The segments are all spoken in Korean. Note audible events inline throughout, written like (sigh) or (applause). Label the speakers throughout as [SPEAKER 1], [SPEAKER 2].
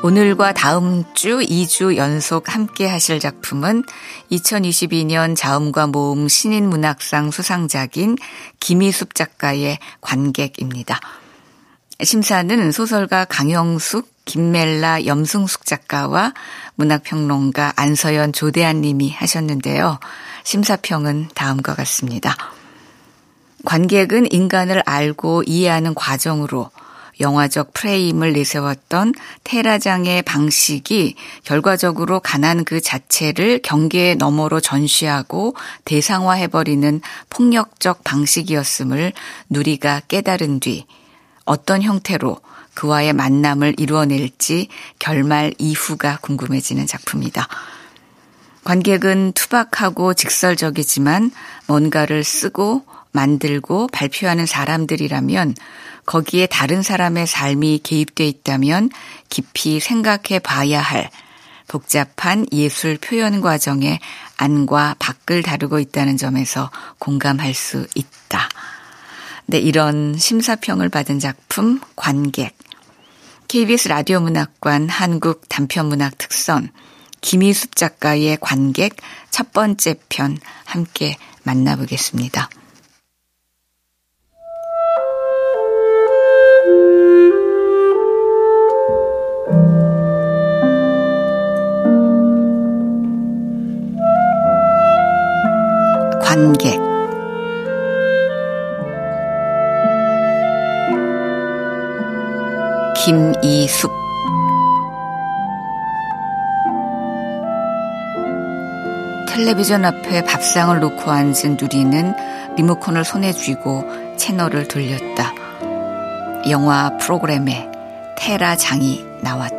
[SPEAKER 1] 오늘과 다음 주 2주 연속 함께 하실 작품은 2022년 자음과 모음 신인 문학상 수상작인 김희숙 작가의 관객입니다. 심사는 소설가 강영숙, 김멜라, 염승숙 작가와 문학평론가 안서연 조대한 님이 하셨는데요. 심사평은 다음과 같습니다. 관객은 인간을 알고 이해하는 과정으로 영화적 프레임을 내세웠던 테라장의 방식이 결과적으로 가난 그 자체를 경계 너머로 전시하고 대상화해버리는 폭력적 방식이었음을 누리가 깨달은 뒤 어떤 형태로 그와의 만남을 이루어낼지 결말 이후가 궁금해지는 작품이다. 관객은 투박하고 직설적이지만 뭔가를 쓰고 만들고 발표하는 사람들이라면 거기에 다른 사람의 삶이 개입돼 있다면 깊이 생각해 봐야 할 복잡한 예술 표현 과정의 안과 밖을 다루고 있다는 점에서 공감할 수 있다. 네, 이런 심사평을 받은 작품 관객. KBS 라디오 문학관 한국 단편문학 특선 김희숙 작가의 관객 첫 번째 편 함께 만나보겠습니다. 관객 김이숙 텔레비전 앞에 밥상을 놓고 앉은 누리는 리모컨을 손에 쥐고 채널을 돌렸다. 영화 프로그램에 테라 장이 나왔다.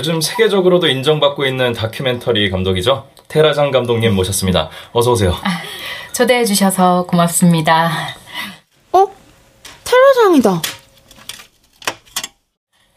[SPEAKER 2] 요즘 세계적으로도 인정받고 있는 다큐멘터리 감독이죠. 테라장 감독님 모셨습니다. 어서 오세요. 아,
[SPEAKER 3] 초대해 주셔서 고맙습니다.
[SPEAKER 4] 어? 테라장이다.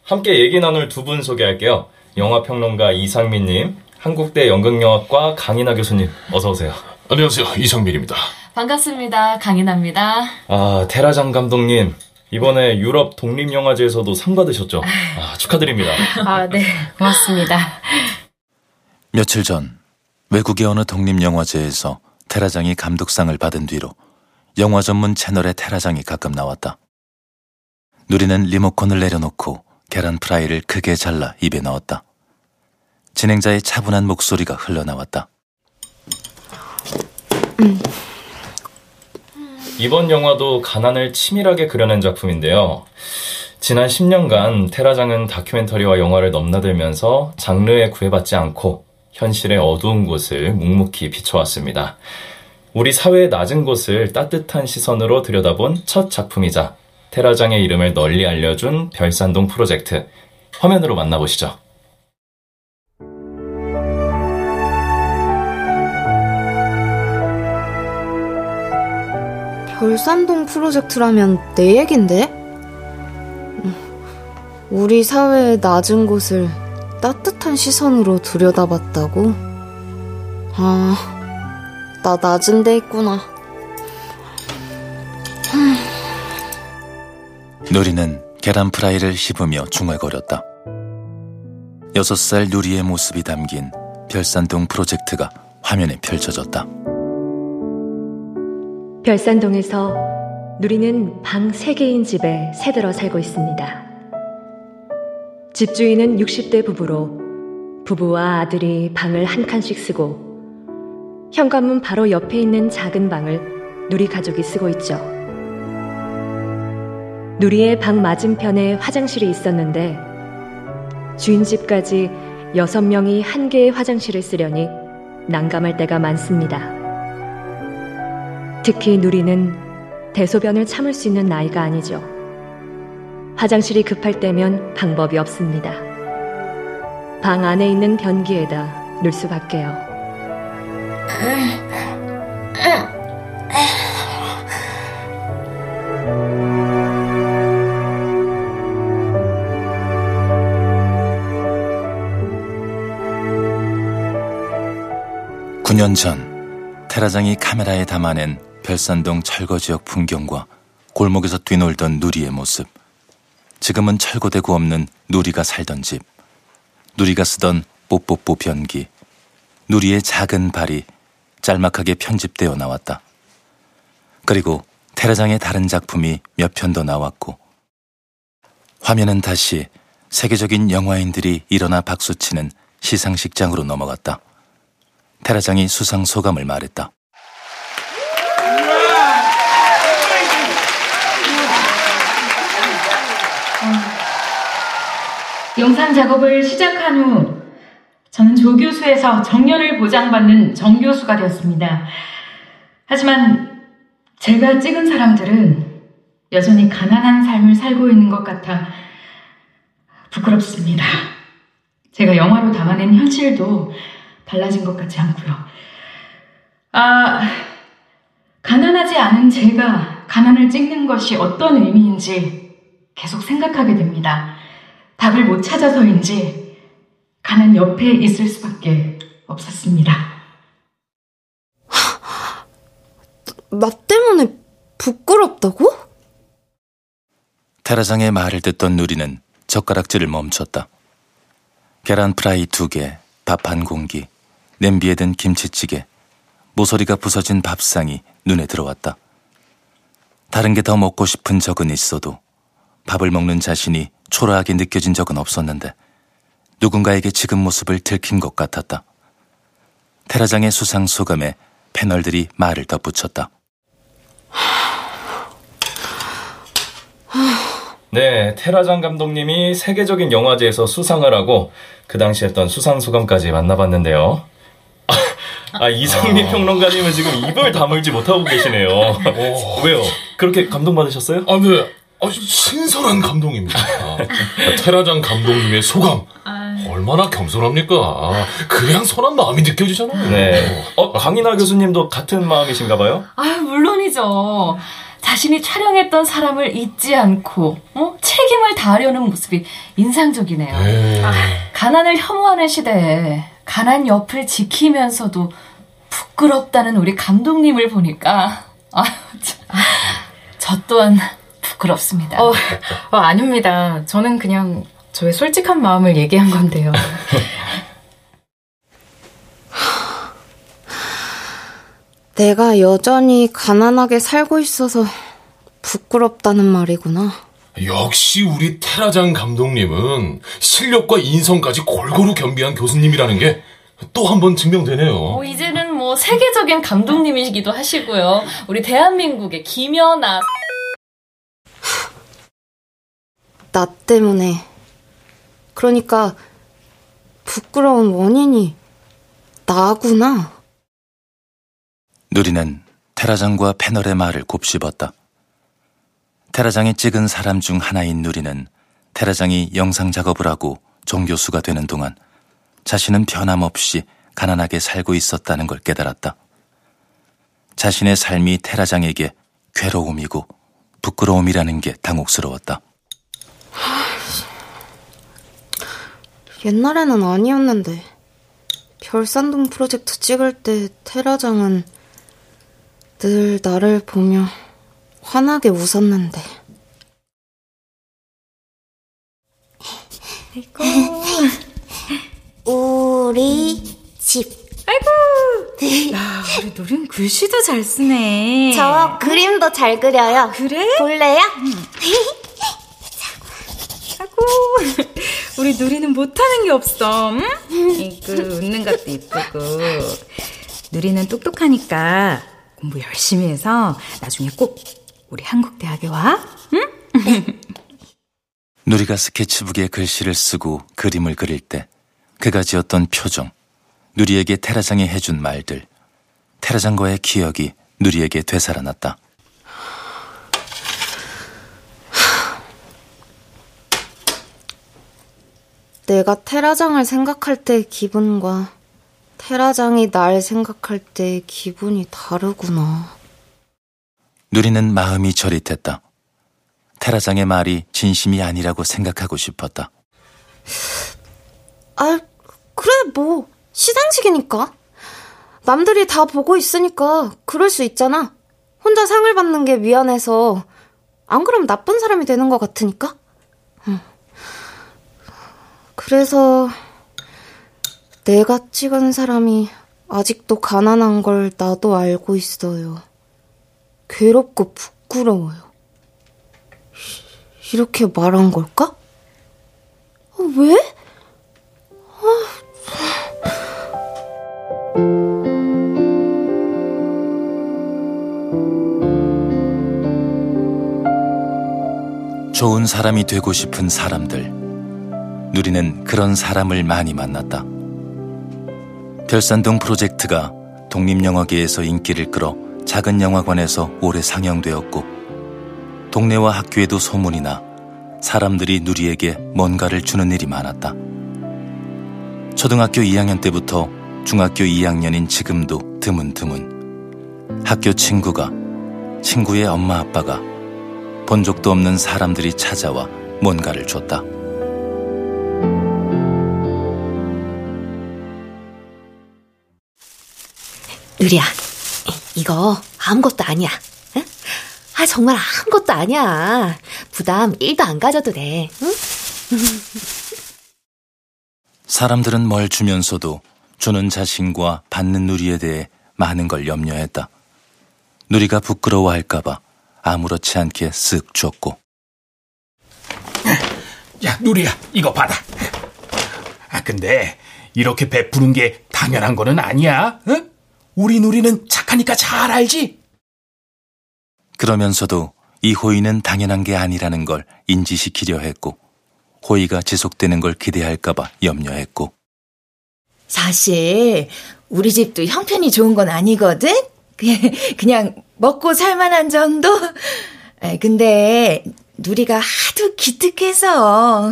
[SPEAKER 2] 함께 얘기 나눌 두 분 소개할게요. 영화평론가 이상민님, 한국대 연극영화과 강인하 교수님, 어서 오세요.
[SPEAKER 5] 안녕하세요, 이상민입니다.
[SPEAKER 3] 반갑습니다. 강인하입니다.
[SPEAKER 2] 아, 테라장 감독님, 이번에 유럽 독립영화제에서도 상 받으셨죠? 아, 축하드립니다.
[SPEAKER 3] 아, 네. 고맙습니다.
[SPEAKER 6] 며칠 전 외국의 어느 독립영화제에서 테라장이 감독상을 받은 뒤로 영화 전문 채널에 테라장이 가끔 나왔다. 누리는 리모컨을 내려놓고 계란 프라이를 크게 잘라 입에 넣었다. 진행자의 차분한 목소리가 흘러나왔다.
[SPEAKER 2] 음. 이번 영화도 가난을 치밀하게 그려낸 작품인데요. 지난 10년간 테라장은 다큐멘터리와 영화를 넘나들면서 장르에 구애받지 않고 현실의 어두운 곳을 묵묵히 비춰왔습니다. 우리 사회의 낮은 곳을 따뜻한 시선으로 들여다본 첫 작품이자 테라장의 이름을 널리 알려준 별산동 프로젝트. 화면으로 만나보시죠.
[SPEAKER 4] 별산동 프로젝트라면 내 얘긴데? 우리 사회의 낮은 곳을 따뜻한 시선으로 들여다봤다고? 아, 나 낮은 데 있구나.
[SPEAKER 6] 누리는 계란 프라이를 씹으며 중얼거렸다. 여섯 살 누리의 모습이 담긴 별산동 프로젝트가 화면에 펼쳐졌다.
[SPEAKER 7] 별산동에서 누리는 방 3개인 집에 새들어 살고 있습니다. 집주인은 60대 부부로 부부와 아들이 방을 한 칸씩 쓰고 현관문 바로 옆에 있는 작은 방을 누리 가족이 쓰고 있죠. 누리의 방 맞은편에 화장실이 있었는데 주인 집까지 6명이 한 개의 화장실을 쓰려니 난감할 때가 많습니다. 특히 누리는 대소변을 참을 수 있는 나이가 아니죠. 화장실이 급할 때면 방법이 없습니다. 방 안에 있는 변기에다 넣을 수밖에요.
[SPEAKER 6] 9년 전 테라장이 카메라에 담아낸 별산동 철거 지역 풍경과 골목에서 뛰놀던 누리의 모습. 지금은 철거되고 없는 누리가 살던 집. 누리가 쓰던 뽀뽀뽀 변기. 누리의 작은 발이 짤막하게 편집되어 나왔다. 그리고 테라장의 다른 작품이 몇 편 더 나왔고 화면은 다시 세계적인 영화인들이 일어나 박수치는 시상식장으로 넘어갔다. 테라장이 수상 소감을 말했다.
[SPEAKER 3] 영상 작업을 시작한 후 저는 조교수에서 정년을 보장받는 정교수가 되었습니다. 하지만 제가 찍은 사람들은 여전히 가난한 삶을 살고 있는 것 같아 부끄럽습니다. 제가 영화로 담아낸 현실도 달라진 것 같지 않고요. 아, 가난하지 않은 제가 가난을 찍는 것이 어떤 의미인지 계속 생각하게 됩니다. 답을 못 찾아서인지 가난 옆에 있을 수밖에 없었습니다.
[SPEAKER 4] 나 때문에 부끄럽다고?
[SPEAKER 6] 테라장의 말을 듣던 누리는 젓가락질을 멈췄다. 계란 프라이 두 개, 밥 한 공기, 냄비에 든 김치찌개, 모서리가 부서진 밥상이 눈에 들어왔다. 다른 게 더 먹고 싶은 적은 있어도 밥을 먹는 자신이 초라하게 느껴진 적은 없었는데 누군가에게 지금 모습을 들킨 것 같았다. 테라장의 수상 소감에 패널들이 말을 덧붙였다.
[SPEAKER 2] 네, 테라장 감독님이 세계적인 영화제에서 수상을 하고 그 당시 했던 수상 소감까지 만나봤는데요. (laughs) 아, 이상민 평론가님은 지금 입을 다물지 못하고 계시네요. 왜요? 그렇게 감동받으셨어요?
[SPEAKER 5] 아, 네. 아주 신선한 감동입니다. 테라장 감독님의 소감. 얼마나 겸손합니까? 그냥 선한 마음이 느껴지잖아요.
[SPEAKER 2] 네. 어, 강인하 교수님도 같은 마음이신가 봐요?
[SPEAKER 3] 아, 물론이죠. 자신이 촬영했던 사람을 잊지 않고 어? 책임을 다하려는 모습이 인상적이네요.
[SPEAKER 5] 네.
[SPEAKER 3] 가난을 혐오하는 시대에 가난 옆을 지키면서도 부끄럽다는 우리 감독님을 보니까 아유, 참. 저 또한 부끄럽습니다.
[SPEAKER 8] 어, 어, 아닙니다. 저는 그냥 저의 솔직한 마음을 얘기한 건데요. (laughs)
[SPEAKER 4] 내가 여전히 가난하게 살고 있어서 부끄럽다는 말이구나.
[SPEAKER 5] 역시 우리 테라장 감독님은 실력과 인성까지 골고루 겸비한 교수님이라는 게 또 한 번 증명되네요.
[SPEAKER 3] 어, 이제는 뭐 세계적인 감독님이시기도 하시고요. 우리 대한민국의 김연아
[SPEAKER 4] 나 때문에. 그러니까 부끄러운 원인이 나구나.
[SPEAKER 6] 누리는 테라장과 패널의 말을 곱씹었다. 테라장이 찍은 사람 중 하나인 누리는 테라장이 영상 작업을 하고 정교수가 되는 동안 자신은 변함없이 가난하게 살고 있었다는 걸 깨달았다. 자신의 삶이 테라장에게 괴로움이고 부끄러움이라는 게 당혹스러웠다.
[SPEAKER 4] 옛날에는 아니었는데 별산동 프로젝트 찍을 때 테라장은 늘 나를 보며 환하게 웃었는데
[SPEAKER 9] 우리 집.
[SPEAKER 8] 야, 우리 누린 글씨도 잘 쓰네.
[SPEAKER 9] 저 그림도 잘 그려요.
[SPEAKER 8] 그래?
[SPEAKER 9] 볼래요? (laughs)
[SPEAKER 8] 아고, 우리 누리는 못하는 게 없어. 응? 이그 웃는 것도 이쁘고. 누리는 똑똑하니까 공부 열심히 해서 나중에 꼭 우리 한국 대학에 와. 응? (laughs)
[SPEAKER 6] 누리가 스케치북에 글씨를 쓰고 그림을 그릴 때 그가 지었던 표정, 누리에게 테라장이 해준 말들, 테라장과의 기억이 누리에게 되살아났다.
[SPEAKER 4] 내가 테라장을 생각할 때의 기분과 테라장이 날 생각할 때의 기분이 다르구나.
[SPEAKER 6] 누리는 마음이 저릿했다. 테라장의 말이 진심이 아니라고 생각하고 싶었다.
[SPEAKER 4] 아, 그래, 뭐, 시상식이니까. 남들이 다 보고 있으니까 그럴 수 있잖아. 혼자 상을 받는 게 미안해서 안 그럼 나쁜 사람이 되는 것 같으니까. 응. 그래서 내가 찍은 사람이 아직도 가난한 걸 나도 알고 있어요. 괴롭고 부끄러워요. 이렇게 말한 걸까? 어, 왜?
[SPEAKER 6] 좋은 사람이 되고 싶은 사람들. 누리는 그런 사람을 많이 만났다. 별산동 프로젝트가 독립영화계에서 인기를 끌어 작은 영화관에서 오래 상영되었고, 동네와 학교에도 소문이 나 사람들이 누리에게 뭔가를 주는 일이 많았다. 초등학교 2학년 때부터 중학교 2학년인 지금도 드문드문 학교 친구가 친구의 엄마 아빠가 본 적도 없는 사람들이 찾아와 뭔가를 줬다.
[SPEAKER 10] 누리야, 이거 아무것도 아니야. 응? 아, 정말 아무것도 아니야. 부담 1도 안 가져도 돼. 응? (laughs)
[SPEAKER 6] 사람들은 뭘 주면서도 주는 자신과 받는 누리에 대해 많은 걸 염려했다. 누리가 부끄러워할까봐 아무렇지 않게 쓱 줬고.
[SPEAKER 11] 야, 누리야, 이거 받아. 아, 근데 이렇게 베푸는 게 당연한 거는 아니야. 응? 우리 누리는 착하니까 잘 알지?
[SPEAKER 6] 그러면서도 이 호의는 당연한 게 아니라는 걸 인지시키려 했고, 호의가 지속되는 걸 기대할까봐 염려했고.
[SPEAKER 10] 사실, 우리 집도 형편이 좋은 건 아니거든? (laughs) 그냥 먹고 살만한 정도? 근데, 누리가 하도 기특해서.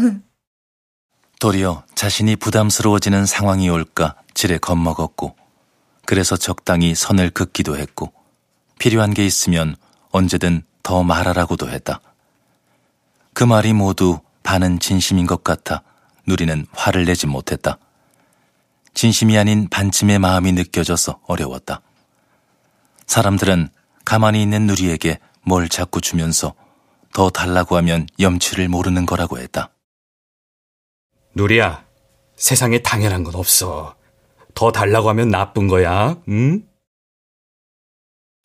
[SPEAKER 6] 도리어 자신이 부담스러워지는 상황이 올까 지레 겁먹었고, 그래서 적당히 선을 긋기도 했고, 필요한 게 있으면 언제든 더 말하라고도 했다. 그 말이 모두 반은 진심인 것 같아 누리는 화를 내지 못했다. 진심이 아닌 반쯤의 마음이 느껴져서 어려웠다. 사람들은 가만히 있는 누리에게 뭘 자꾸 주면서 더 달라고 하면 염치를 모르는 거라고 했다.
[SPEAKER 11] 누리야, 세상에 당연한 건 없어. 더 달라고 하면 나쁜 거야, 응?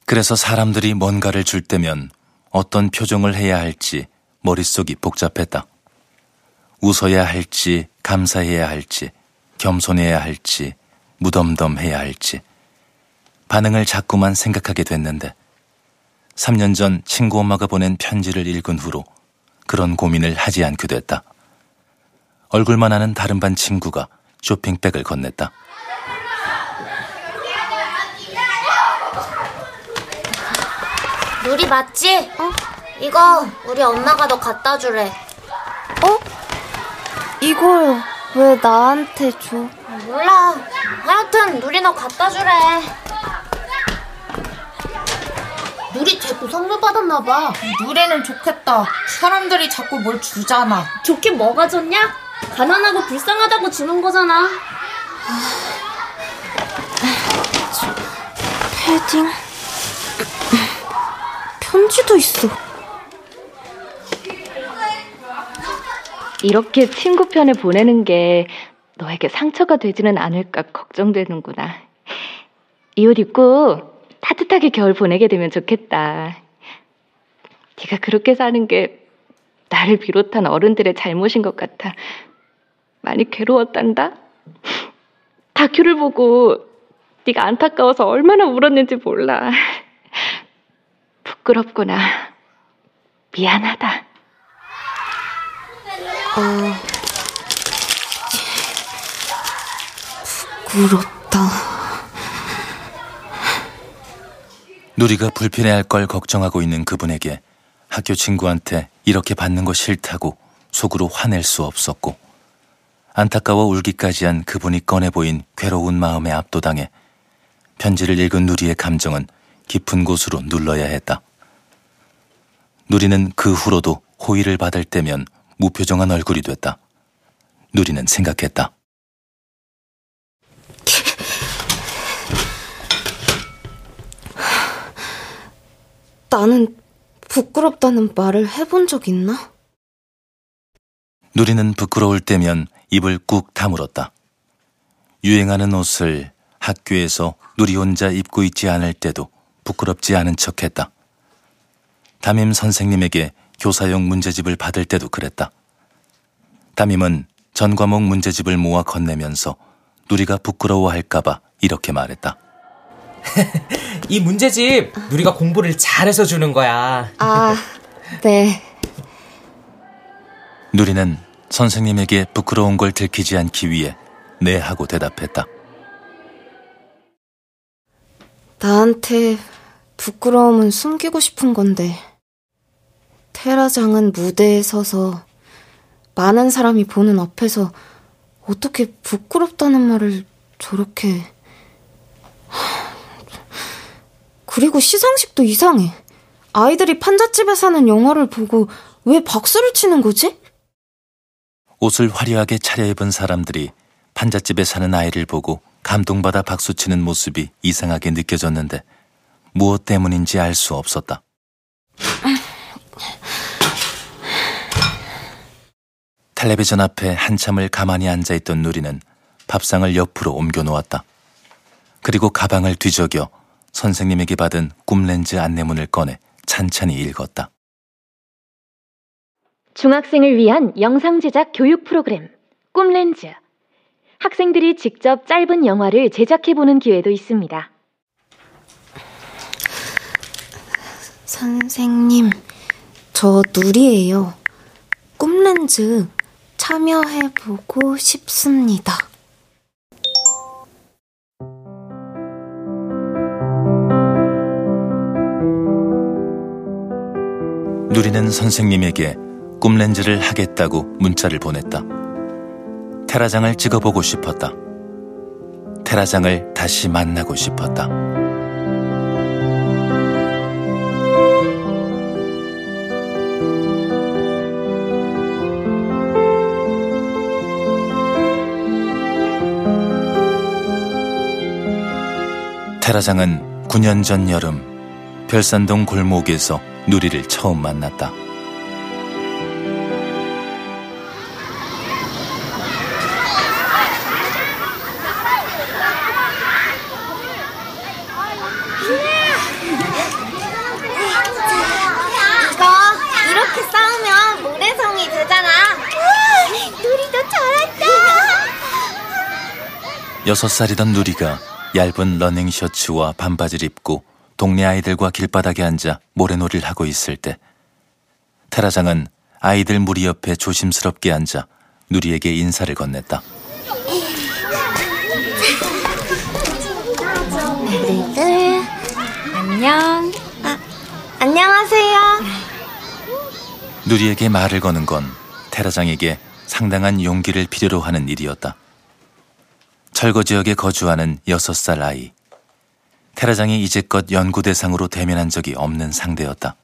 [SPEAKER 6] 그래서 사람들이 뭔가를 줄 때면 어떤 표정을 해야 할지 머릿속이 복잡했다. 웃어야 할지, 감사해야 할지, 겸손해야 할지, 무덤덤해야 할지. 반응을 자꾸만 생각하게 됐는데, 3년 전 친구 엄마가 보낸 편지를 읽은 후로 그런 고민을 하지 않게 됐다. 얼굴만 아는 다른 반 친구가 쇼핑백을 건넸다.
[SPEAKER 9] 누리 맞지? 어? 이거 우리 엄마가 너 갖다 주래.
[SPEAKER 4] 어? 이걸 왜 나한테 줘?
[SPEAKER 9] 몰라. 하여튼 누리 너 갖다 주래. 누리 제또 선물 받았나 봐.
[SPEAKER 4] 누리는 좋겠다. 사람들이 자꾸 뭘 주잖아.
[SPEAKER 9] 좋게 뭐가 좋냐? 가난하고 불쌍하다고 주는 거잖아.
[SPEAKER 4] 패딩. 편지도 있어.
[SPEAKER 7] 이렇게 친구 편에 보내는 게 너에게 상처가 되지는 않을까 걱정되는구나. 이 옷 입고 따뜻하게 겨울 보내게 되면 좋겠다. 네가 그렇게 사는 게 나를 비롯한 어른들의 잘못인 것 같아. 많이 괴로웠단다. 다큐를 보고 네가 안타까워서 얼마나 울었는지 몰라. 부끄럽구나. 미안하다.
[SPEAKER 4] 어... 부끄럽다.
[SPEAKER 6] 누리가 불편해할 걸 걱정하고 있는 그분에게 학교 친구한테 이렇게 받는 거 싫다고 속으로 화낼 수 없었고 안타까워 울기까지 한 그분이 꺼내 보인 괴로운 마음에 압도당해 편지를 읽은 누리의 감정은 깊은 곳으로 눌러야 했다. 누리는 그 후로도 호의를 받을 때면 무표정한 얼굴이 됐다. 누리는 생각했다.
[SPEAKER 4] 나는 부끄럽다는 말을 해본 적 있나?
[SPEAKER 6] 누리는 부끄러울 때면 입을 꾹 다물었다. 유행하는 옷을 학교에서 누리 혼자 입고 있지 않을 때도 부끄럽지 않은 척 했다. 담임 선생님에게 교사용 문제집을 받을 때도 그랬다. 담임은 전 과목 문제집을 모아 건네면서 누리가 부끄러워할까봐 이렇게 말했다. (laughs)
[SPEAKER 12] 이 문제집 누리가 공부를 잘해서 주는 거야.
[SPEAKER 4] 아, 네.
[SPEAKER 6] 누리는 선생님에게 부끄러운 걸 들키지 않기 위해 네 하고 대답했다.
[SPEAKER 4] 나한테 부끄러움은 숨기고 싶은 건데, 테라장은 무대에 서서 많은 사람이 보는 앞에서 어떻게 부끄럽다는 말을 저렇게. 그리고 시상식도 이상해. 아이들이 판잣집에 사는 영화를 보고 왜 박수를 치는 거지?
[SPEAKER 6] 옷을 화려하게 차려입은 사람들이 판잣집에 사는 아이를 보고 감동받아 박수치는 모습이 이상하게 느껴졌는데 무엇 때문인지 알 수 없었다. 텔레비전 앞에 한참을 가만히 앉아 있던 누리는 밥상을 옆으로 옮겨 놓았다. 그리고 가방을 뒤적여 선생님에게 받은 꿈렌즈 안내문을 꺼내 찬찬히 읽었다.
[SPEAKER 7] 중학생을 위한 영상 제작 교육 프로그램 꿈렌즈. 학생들이 직접 짧은 영화를 제작해 보는 기회도 있습니다.
[SPEAKER 4] 선생님, 저 누리예요. 꿈렌즈 참여해보고 싶습니다.
[SPEAKER 6] 누리는 선생님에게 꿈렌즈를 하겠다고 문자를 보냈다. 테라장을 찍어보고 싶었다. 테라장을 다시 만나고 싶었다. 테라장은 9년 전 여름 별산동 골목에서 누리를 처음 만났다. 여섯 살이던 누리가 얇은 러닝 셔츠와 반바지를 입고 동네 아이들과 길바닥에 앉아 모래놀이를 하고 있을 때 테라장은 아이들 무리 옆에 조심스럽게 앉아 누리에게 인사를 건넸다.
[SPEAKER 9] 얘들아 안녕. 아, 안녕하세요.
[SPEAKER 6] 누리에게 말을 거는 건 테라장에게 상당한 용기를 필요로 하는 일이었다. 철거 지역에 거주하는 여섯 살 아이. 테라장이 이제껏 연구 대상으로 대면한 적이 없는 상대였다.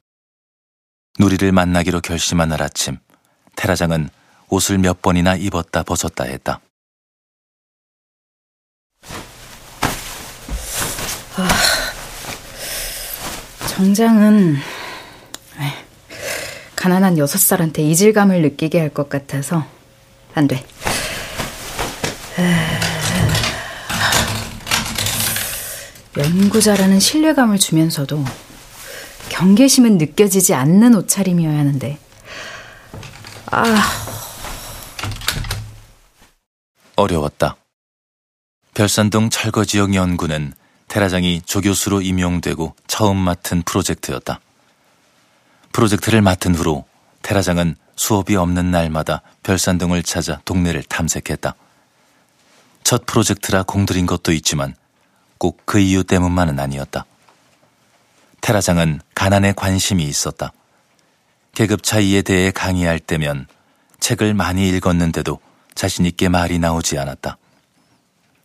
[SPEAKER 6] 누리를 만나기로 결심한 날 아침, 테라장은 옷을 몇 번이나 입었다 벗었다 했다.
[SPEAKER 8] 정장은 에이, 가난한 여섯 살한테 이질감을 느끼게 할 것 같아서 안 돼. 연구자라는 신뢰감을 주면서도 경계심은 느껴지지 않는 옷차림이어야 하는데 아
[SPEAKER 6] 어려웠다. 별산동 철거 지역 연구는 테라장이 조교수로 임용되고 처음 맡은 프로젝트였다. 프로젝트를 맡은 후로 테라장은 수업이 없는 날마다 별산동을 찾아 동네를 탐색했다. 첫 프로젝트라 공들인 것도 있지만 꼭 그 이유 때문만은 아니었다. 테라장은 가난에 관심이 있었다. 계급 차이에 대해 강의할 때면 책을 많이 읽었는데도 자신 있게 말이 나오지 않았다.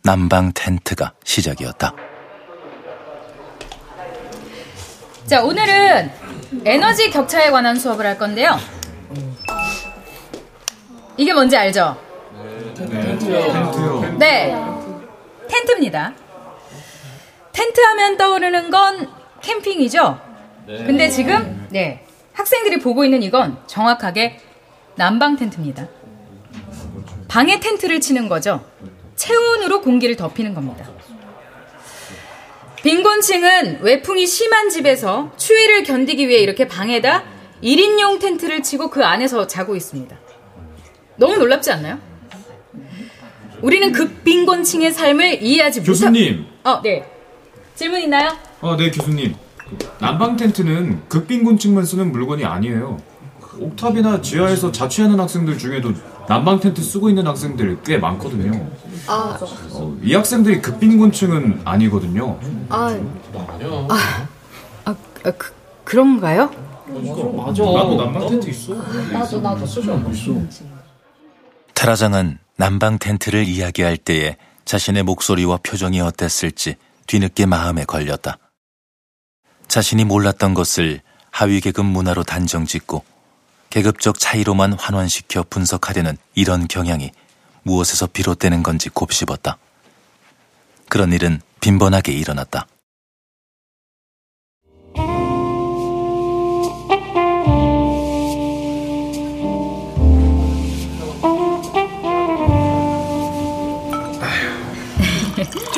[SPEAKER 6] 난방 텐트가 시작이었다.
[SPEAKER 8] 자, 오늘은 에너지 격차에 관한 수업을 할 건데요. 이게 뭔지 알죠?
[SPEAKER 13] 텐트요.
[SPEAKER 8] 네. 텐트입니다. 텐트 하면 떠오르는 건 캠핑이죠? 근데 지금, 네. 학생들이 보고 있는 이건 정확하게 난방 텐트입니다. 방에 텐트를 치는 거죠. 체온으로 공기를 덮이는 겁니다. 빈곤층은 외풍이 심한 집에서 추위를 견디기 위해 이렇게 방에다 1인용 텐트를 치고 그 안에서 자고 있습니다. 너무 놀랍지 않나요? 우리는 극빈곤층의 삶을 이해하지 못하...
[SPEAKER 13] 교수님.
[SPEAKER 8] 어, 네. 질문 있나요?
[SPEAKER 13] 어, 네, 교수님. 난방 텐트는 극빈곤층만 쓰는 물건이 아니에요. 옥탑이나 지하에서 자취하는 학생들 중에도 난방 텐트 쓰고 있는 학생들 꽤 많거든요.
[SPEAKER 4] 아,
[SPEAKER 13] 어, 이 학생들이 극빈곤층은 아니거든요.
[SPEAKER 4] 아,
[SPEAKER 8] 아, 아, 아 그, 그런가요?
[SPEAKER 13] 맞아. 나도 난방 텐트 있어.
[SPEAKER 4] 나도, 나도.
[SPEAKER 6] 테라장은 난방 텐트를 이야기할 때에 자신의 목소리와 표정이 어땠을지 뒤늦게 마음에 걸렸다. 자신이 몰랐던 것을 하위 계급 문화로 단정 짓고 계급적 차이로만 환원시켜 분석하려는 이런 경향이 무엇에서 비롯되는 건지 곱씹었다. 그런 일은 빈번하게 일어났다.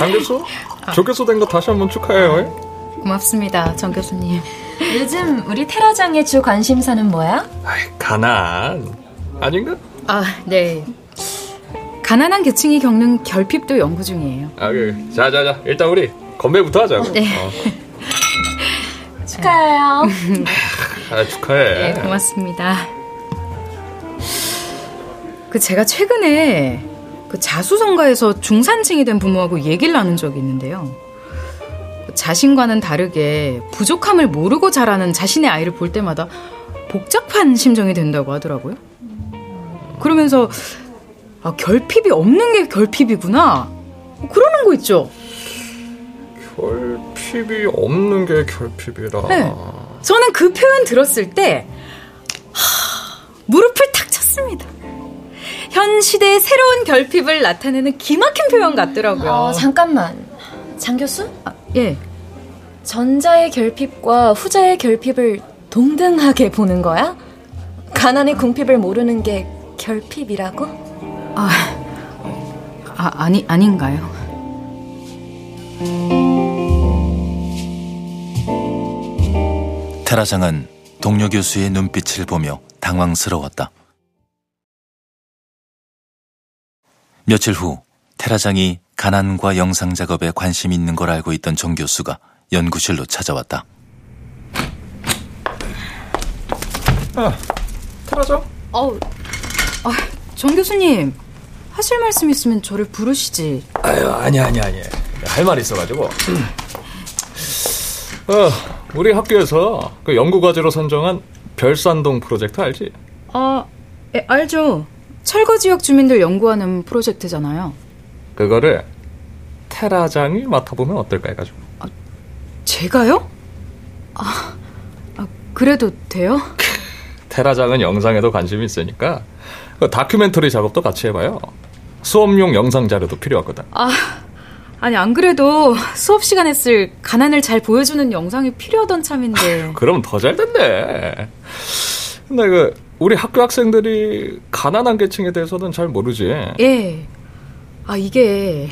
[SPEAKER 14] 장 교수? 조 교수 된 거 다시 한번 축하해요.
[SPEAKER 8] 고맙습니다, 정 교수님.
[SPEAKER 7] 요즘 우리 테라장의 주 관심사는 뭐야?
[SPEAKER 14] 가난 아닌가?
[SPEAKER 8] 아, 네. 가난한 계층이 겪는 결핍도 연구 중이에요.
[SPEAKER 14] 아, 그, 자, 자, 자. 일단 우리 건배부터 하자고.
[SPEAKER 8] 네.
[SPEAKER 14] 어. (laughs)
[SPEAKER 7] 축하해요.
[SPEAKER 14] 아, 축하해.
[SPEAKER 8] 네, 고맙습니다. 그 제가 최근에 그 자수성가에서 중산층이 된 부모하고 얘기를 나눈 적이 있는데요. 자신과는 다르게 부족함을 모르고 자라는 자신의 아이를 볼 때마다 복잡한 심정이 된다고 하더라고요. 그러면서 아, 결핍이 없는 게 결핍이구나. 그러는 거 있죠.
[SPEAKER 14] 결핍이 없는 게 결핍이라.
[SPEAKER 8] 네. 저는 그 표현 들었을 때 하, 무릎을 탁 쳤습니다. 현 시대의 새로운 결핍을 나타내는 기막힌 표현 같더라고요.
[SPEAKER 7] 어, 잠깐만. 장 교수?
[SPEAKER 8] 아, 예.
[SPEAKER 7] 전자의 결핍과 후자의 결핍을 동등하게 보는 거야? 가난의 궁핍을 모르는 게 결핍이라고?
[SPEAKER 8] 아, 아 아니 아닌가요?
[SPEAKER 6] 테라장은 동료 교수의 눈빛을 보며 당황스러웠다. 며칠 후 테라장이 가난과 영상 작업에 관심 있는 걸 알고 있던 정 교수가 연구실로 찾아왔다.
[SPEAKER 14] 아, 테라장?
[SPEAKER 8] 어, 아, 정 교수님 하실 말씀 있으면 저를 부르시지.
[SPEAKER 14] 아유, 아니야, 아니야, 아니야. 할말 있어가지고. 어, 우리 학교에서 그 연구 과제로 선정한 별산동 프로젝트 알지?
[SPEAKER 8] 아, 예, 알죠. 철거 지역 주민들 연구하는 프로젝트잖아요.
[SPEAKER 14] 그거를 테라장이 맡아보면 어떨까 해가지고.
[SPEAKER 8] 아, 제가요? 아, 아, 그래도 돼요? (laughs)
[SPEAKER 14] 테라장은 영상에도 관심이 있으니까 그 다큐멘터리 작업도 같이 해봐요. 수업용 영상 자료도 필요하거든.
[SPEAKER 8] 아, 아니 안 그래도 수업 시간에 쓸 가난을 잘 보여주는 영상이 필요하던 참인데. (laughs)
[SPEAKER 14] 그럼 더잘 됐네. 근데 그 우리 학교 학생들이 가난한 계층에 대해서는 잘 모르지.
[SPEAKER 8] 예. 아 이게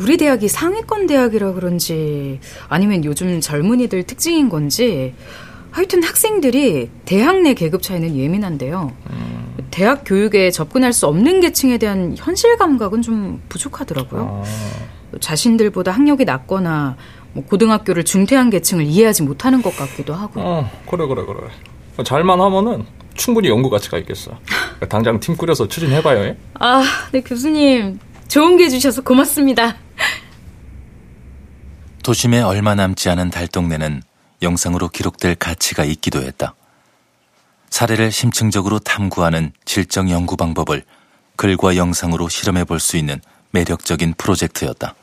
[SPEAKER 8] 우리 대학이 상위권 대학이라 그런지 아니면 요즘 젊은이들 특징인 건지 하여튼 학생들이 대학 내 계급 차이는 예민한데요. 음. 대학 교육에 접근할 수 없는 계층에 대한 현실 감각은 좀 부족하더라고요. 아. 자신들보다 학력이 낮거나 뭐 고등학교를 중퇴한 계층을 이해하지 못하는 것 같기도 하고.
[SPEAKER 14] 어, 그래 그래 그래. 잘만 하면은 충분히 연구 가치가 있겠어. 당장 팀 꾸려서 추진해봐요. 예?
[SPEAKER 8] 아, 네 교수님. 좋은 게 주셔서 고맙습니다.
[SPEAKER 6] 도심에 얼마 남지 않은 달동네는 영상으로 기록될 가치가 있기도 했다. 사례를 심층적으로 탐구하는 질적 연구 방법을 글과 영상으로 실험해 볼 수 있는 매력적인 프로젝트였다.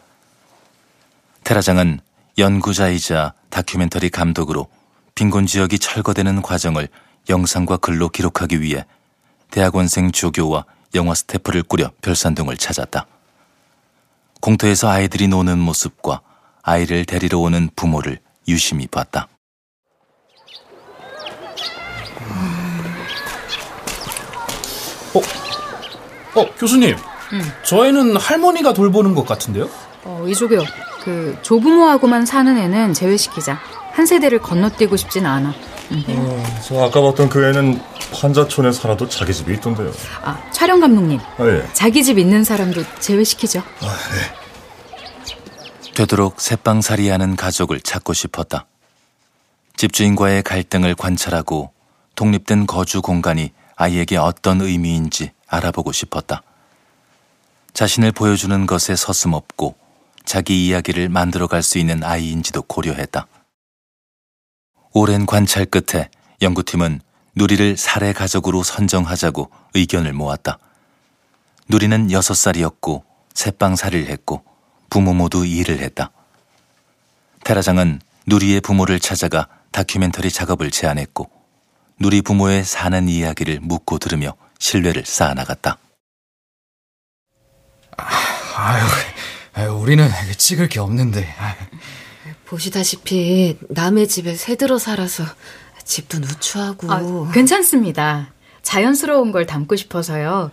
[SPEAKER 6] 테라장은 연구자이자 다큐멘터리 감독으로 빈곤 지역이 철거되는 과정을 영상과 글로 기록하기 위해 대학원생 조교와 영화 스태프를 꾸려 별산동을 찾았다. 공터에서 아이들이 노는 모습과 아이를 데리러 오는 부모를 유심히 봤다.
[SPEAKER 11] 어, 교수님. 저 애는 할머니가 돌보는 것 같은데요?
[SPEAKER 8] 어, 이조교. 그 조부모하고만 사는 애는 제외시키자. 한 세대를 건너뛰고 싶진 않아. 응.
[SPEAKER 15] 어, 저 아까 봤던 그 애는 판자촌에 살아도 자기 집이 있던데요.
[SPEAKER 8] 아, 촬영 감독님.
[SPEAKER 15] 아, 예.
[SPEAKER 8] 자기 집 있는 사람도 제외시키죠.
[SPEAKER 15] 아, 네.
[SPEAKER 6] 되도록 새빵살이하는 가족을 찾고 싶었다. 집주인과의 갈등을 관찰하고 독립된 거주 공간이 아이에게 어떤 의미인지 알아보고 싶었다. 자신을 보여주는 것에 서슴없고 자기 이야기를 만들어갈 수 있는 아이인지도 고려했다. 오랜 관찰 끝에 연구팀은 누리를 사례 가족으로 선정하자고 의견을 모았다. 누리는 6살이었고 새빵살이를 했고 부모 모두 일을 했다. 테라장은 누리의 부모를 찾아가 다큐멘터리 작업을 제안했고 누리 부모의 사는 이야기를 묻고 들으며 신뢰를 쌓아나갔다.
[SPEAKER 11] 아유, 아유 우리는 찍을 게 없는데.
[SPEAKER 10] 보시다시피 남의 집에 새들어 살아서 집도 누추하고.
[SPEAKER 8] 아, 괜찮습니다. 자연스러운 걸 담고 싶어서요.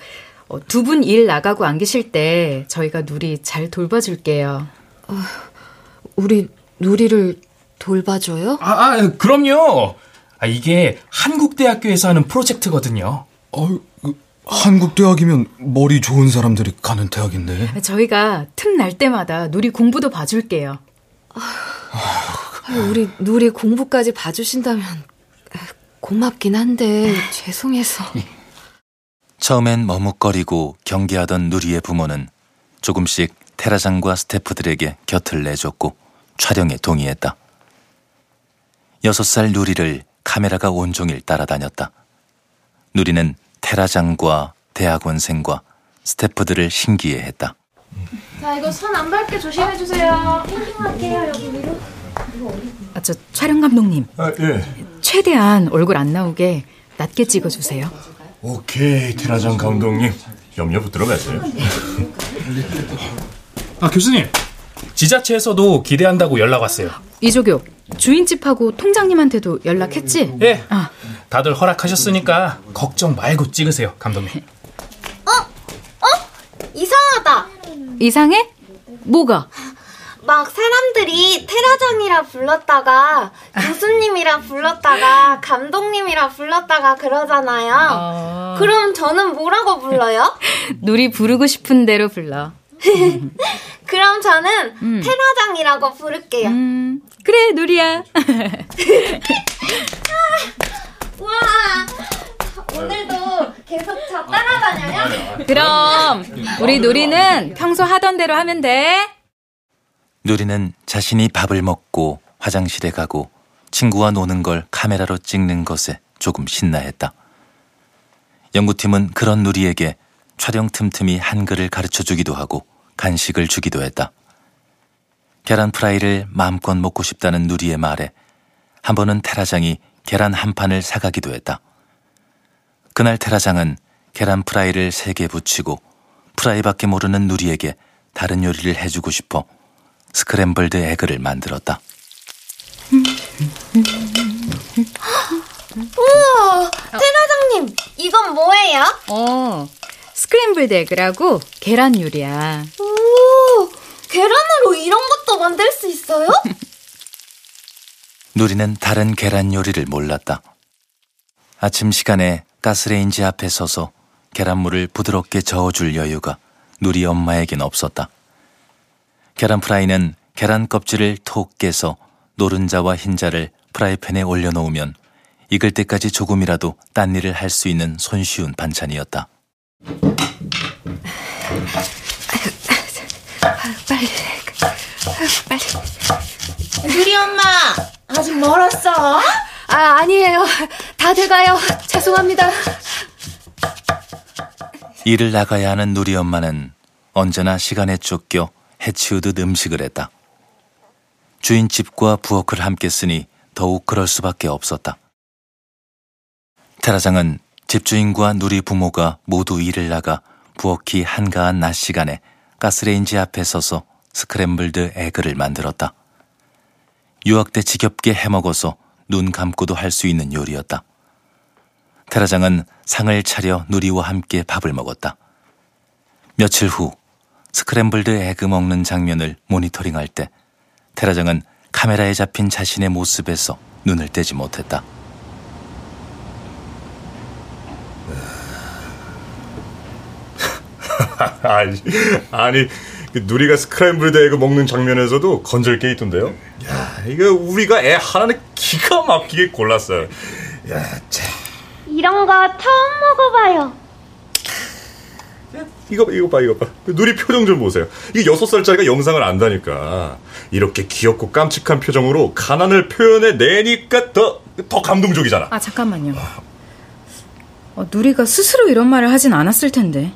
[SPEAKER 8] 어, 두분 일 나가고 안 계실 때 저희가 누리 잘 돌봐줄게요.
[SPEAKER 10] 어, 우리 누리를 돌봐줘요?
[SPEAKER 11] 아, 아 그럼요. 아, 이게 한국대학교에서 하는 프로젝트거든요.
[SPEAKER 16] 어, 그, 한국대학이면 머리 좋은 사람들이 가는 대학인데.
[SPEAKER 8] 저희가 틈 날 때마다 누리 공부도 봐줄게요.
[SPEAKER 10] 아, 우리 누리 공부까지 봐주신다면 고맙긴 한데 죄송해서.
[SPEAKER 6] 처음엔 머뭇거리고 경계하던 누리의 부모는 조금씩 테라장과 스태프들에게 곁을 내줬고 촬영에 동의했다. 여섯 살 누리를 카메라가 온종일 따라다녔다. 누리는 테라장과 대학원생과 스태프들을 신기해했다.
[SPEAKER 9] 자, 이거 손 안 밟게 조심해 주세요. 캠핑할게요, 여기 위로.
[SPEAKER 8] 아, 저 촬영 감독님.
[SPEAKER 15] 아, 예.
[SPEAKER 8] 최대한 얼굴 안 나오게 낮게 찍어 주세요.
[SPEAKER 15] 오케이, 테라장 감독님. 염려 들어 가세요. (laughs)
[SPEAKER 11] 아, 교수님. 지자체에서도 기대한다고 연락 왔어요.
[SPEAKER 8] 이조교, 주인집하고 통장님한테도 연락했지?
[SPEAKER 11] 예. 아. 다들 허락하셨으니까 걱정 말고 찍으세요, 감독님.
[SPEAKER 4] 어? 어?
[SPEAKER 8] 이상해? 뭐가?
[SPEAKER 4] 막 사람들이 테라장이라 불렀다가 교수님이라 불렀다가 감독님이라 불렀다가 그러잖아요. 어... 그럼 저는 뭐라고 불러요? (laughs)
[SPEAKER 8] 누리 부르고 싶은 대로 불러. (laughs)
[SPEAKER 4] 그럼 저는 음. 테라장이라고 부를게요.
[SPEAKER 8] 음, 그래, 누리야. (laughs)
[SPEAKER 4] 와, 오늘도 계속 저 따라다녀요?
[SPEAKER 8] 그럼 우리 누리는 평소 하던 대로 하면 돼.
[SPEAKER 6] 누리는 자신이 밥을 먹고 화장실에 가고 친구와 노는 걸 카메라로 찍는 것에 조금 신나했다. 연구팀은 그런 누리에게 촬영 틈틈이 한글을 가르쳐 주기도 하고 간식을 주기도 했다. 계란 프라이를 마음껏 먹고 싶다는 누리의 말에 한 번은 테라장이 계란 한 판을 사가기도 했다. 그날 테라장은 계란 프라이를 세개 부치고 프라이밖에 모르는 누리에게 다른 요리를 해주고 싶어 스크램블드 에그를 만들었다.
[SPEAKER 4] 우와, 테라장님, 이건 뭐예요?
[SPEAKER 8] 어, 스크램블드 에그라고 계란 요리야.
[SPEAKER 4] 오, 계란으로 이런 것도 만들 수 있어요?
[SPEAKER 6] 누리는 다른 계란 요리를 몰랐다. 아침 시간에 가스레인지 앞에 서서 계란물을 부드럽게 저어줄 여유가 누리 엄마에겐 없었다. 계란 프라이는 계란 껍질을 톡 깨서 노른자와 흰자를 프라이팬에 올려놓으면 익을 때까지 조금이라도 딴 일을 할 수 있는 손쉬운 반찬이었다.
[SPEAKER 4] 빨리. 빨리.
[SPEAKER 9] 누리 엄마, 아직 멀었어?
[SPEAKER 4] 아, 아니에요. 다 돼가요. 죄송합니다.
[SPEAKER 6] 일을 나가야 하는 누리 엄마는 언제나 시간에 쫓겨 해치우듯 음식을 했다. 주인집과 부엌을 함께 쓰니 더욱 그럴 수밖에 없었다. 테라장은 집주인과 누리 부모가 모두 일을 나가 부엌이 한가한 낮 시간에 가스레인지 앞에 서서 스크램블드 에그를 만들었다. 유학 때 지겹게 해먹어서 눈 감고도 할 수 있는 요리였다. 테라장은 상을 차려 누리와 함께 밥을 먹었다. 며칠 후 스크램블드 에그 먹는 장면을 모니터링할 때 테라장은 카메라에 잡힌 자신의 모습에서 눈을 떼지 못했다. (laughs)
[SPEAKER 15] 아니, 아니 그 누리가 스크램블드 에그 먹는 장면에서도 건질 게 있던데요. 야, 이거 우리가 애 하나는 기가 막히게 골랐어요. 야, 참.
[SPEAKER 9] 이런 거 처음 먹어봐요.
[SPEAKER 15] 이거 봐, 이거 봐, 이거 봐. 누리 표정 좀 보세요. 이게 여섯 살짜리가 영상을 안다니까. 이렇게 귀엽고 깜찍한 표정으로 가난을 표현해 내니까 더, 더 감동적이잖아.
[SPEAKER 8] 아, 잠깐만요. 어, 누리가 스스로 이런 말을 하진 않았을 텐데.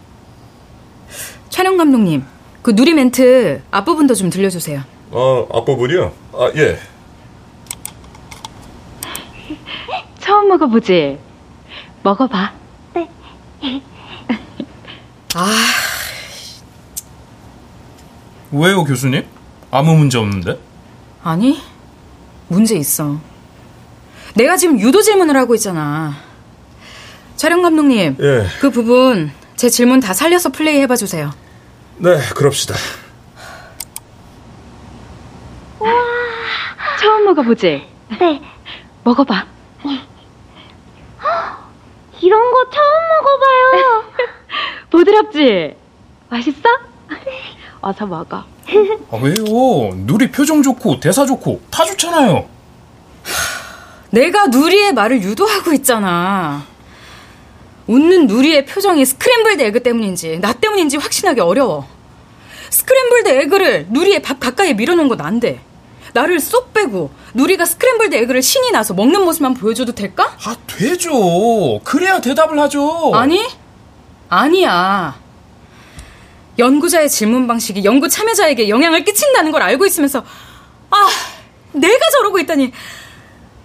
[SPEAKER 8] 촬영 감독님, 그 누리 멘트 앞부분도 좀 들려주세요.
[SPEAKER 15] 어, 앞부분이요? 아, 예.
[SPEAKER 8] 처음 먹어보지? 먹어봐.
[SPEAKER 9] 네.
[SPEAKER 8] 아,
[SPEAKER 11] 왜요, 교수님? 아무 문제 없는데?
[SPEAKER 8] 아니, 문제 있어. 내가 지금 유도 질문을 하고 있잖아. 촬영 감독님,
[SPEAKER 15] 예.
[SPEAKER 8] 그 부분 제 질문 다 살려서 플레이 해봐 주세요.
[SPEAKER 15] 네, 그럽시다.
[SPEAKER 8] 처음 먹어보지?
[SPEAKER 9] 네.
[SPEAKER 8] 먹어봐.
[SPEAKER 9] 이런 거 처음 먹어봐요. (laughs)
[SPEAKER 8] 부드럽지? 맛있어? (laughs) 어서 먹어. (laughs)
[SPEAKER 11] 아, 왜요? 누리 표정 좋고 대사 좋고 다 좋잖아요.
[SPEAKER 8] 내가 누리의 말을 유도하고 있잖아. 웃는 누리의 표정이 스크램블드 에그 때문인지 나 때문인지 확신하기 어려워. 스크램블드 에그를 누리의 밥 가까이 밀어놓은 건안 돼. 나를 쏙 빼고 누리가 스크램블드 에그를 신이 나서 먹는 모습만 보여줘도 될까?
[SPEAKER 11] 아, 되죠. 그래야 대답을 하죠.
[SPEAKER 8] 아니, 아니야. 연구자의 질문 방식이 연구 참여자에게 영향을 끼친다는 걸 알고 있으면서 아, 내가 저러고 있다니.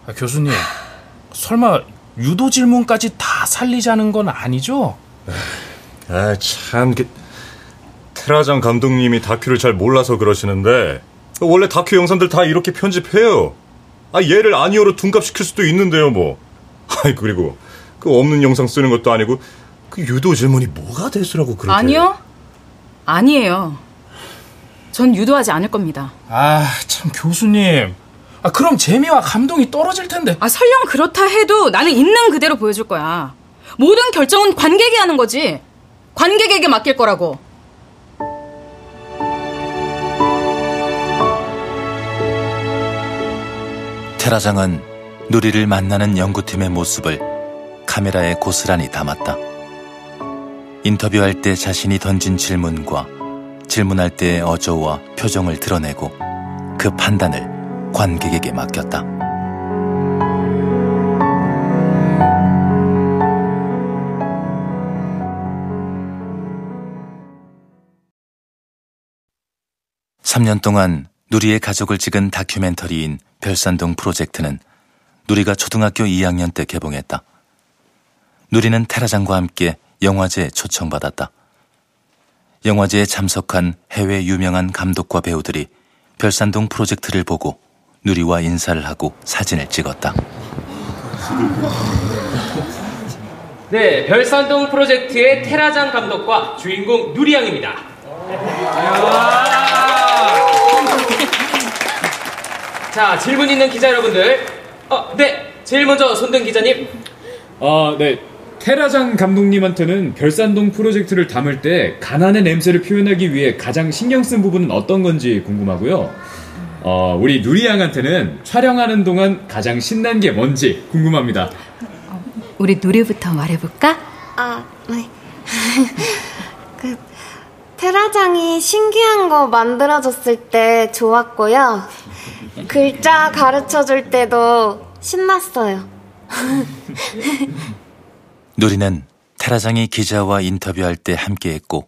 [SPEAKER 11] 아, 교수님, 설마 유도 질문까지 다 살리자는 건 아니죠?
[SPEAKER 15] 아, 참, 그, 테라장 감독님이 다큐를 잘 몰라서 그러시는데, 원래 다큐 영상들 다 이렇게 편집해요. 아, 얘를 아니오로 둔갑시킬 수도 있는데요, 뭐. (laughs) 아이, 그리고, 그 없는 영상 쓰는 것도 아니고, 그 유도 질문이 뭐가 대수라고 그렇게.
[SPEAKER 8] 아니요. 아니에요. 전 유도하지 않을 겁니다.
[SPEAKER 11] 아, 참, 교수님. 아, 그럼 재미와 감동이 떨어질 텐데.
[SPEAKER 8] 아, 설령 그렇다 해도 나는 있는 그대로 보여줄 거야. 모든 결정은 관객이 하는 거지. 관객에게 맡길 거라고.
[SPEAKER 6] 테라장은 누리를 만나는 연구팀의 모습을 카메라에 고스란히 담았다. 인터뷰할 때 자신이 던진 질문과 질문할 때의 어조와 표정을 드러내고 그 판단을 관객에게 맡겼다. (3년) 동안 누리의 가족을 찍은 다큐멘터리인 별산동 프로젝트는 누리가 초등학교 2학년 때 개봉했다. 누리는 테라장과 함께 영화제에 초청받았다. 영화제에 참석한 해외 유명한 감독과 배우들이 별산동 프로젝트를 보고 누리와 인사를 하고 사진을 찍었다.
[SPEAKER 17] 네, 별산동 프로젝트의 테라장 감독과 주인공 누리양입니다. (laughs) 자, 질문 있는 기자 여러분들. 어, 네. 제일 먼저 손등 기자님.
[SPEAKER 13] 아, 네. 테라장 감독님한테는 별산동 프로젝트를 담을 때 가난의 냄새를 표현하기 위해 가장 신경 쓴 부분은 어떤 건지 궁금하고요. 어, 우리 누리양한테는 촬영하는 동안 가장 신난 게 뭔지 궁금합니다.
[SPEAKER 8] 우리 누리부터 말해볼까?
[SPEAKER 4] 아, 네. (laughs) 그 테라장이 신기한 거 만들어줬을 때 좋았고요. 글자 가르쳐 줄 때도 신났어요. (laughs)
[SPEAKER 6] 누리는 테라장이 기자와 인터뷰할 때 함께했고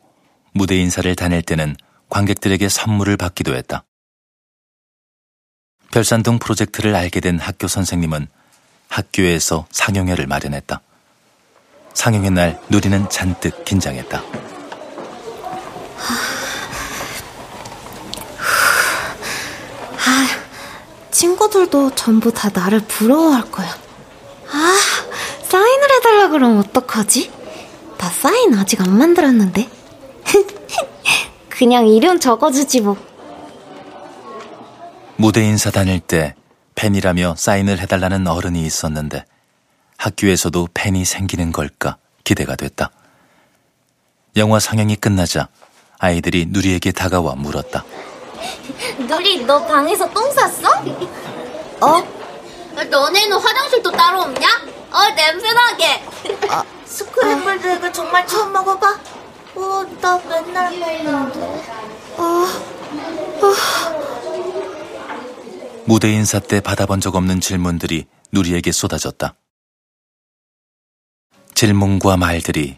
[SPEAKER 6] 무대 인사를 다닐 때는 관객들에게 선물을 받기도 했다. 별산동 프로젝트를 알게 된 학교 선생님은 학교에서 상영회를 마련했다. 상영회 날 누리는 잔뜩 긴장했다.
[SPEAKER 4] 아, 친구들도 전부 다 나를 부러워할 거야. 아, 사인을 해달라 그러면 어떡하지? 나 사인 아직 안 만들었는데. (laughs) 그냥 이름 적어주지 뭐.
[SPEAKER 6] 무대 인사 다닐 때 팬이라며 사인을 해달라는 어른이 있었는데 학교에서도 팬이 생기는 걸까 기대가 됐다. 영화 상영이 끝나자 아이들이 누리에게 다가와 물었다.
[SPEAKER 9] 누리, 너 방에서 똥 쌌어? 어? 너네는 화장실도 따로 없냐? 어, 냄새나게. 아, (laughs) 스크램블드 에그 정말 처음 먹어봐? 어, 나 맨날 먹는데. 어,
[SPEAKER 6] 무대 인사 때 받아본 적 없는 질문들이 누리에게 쏟아졌다. 질문과 말들이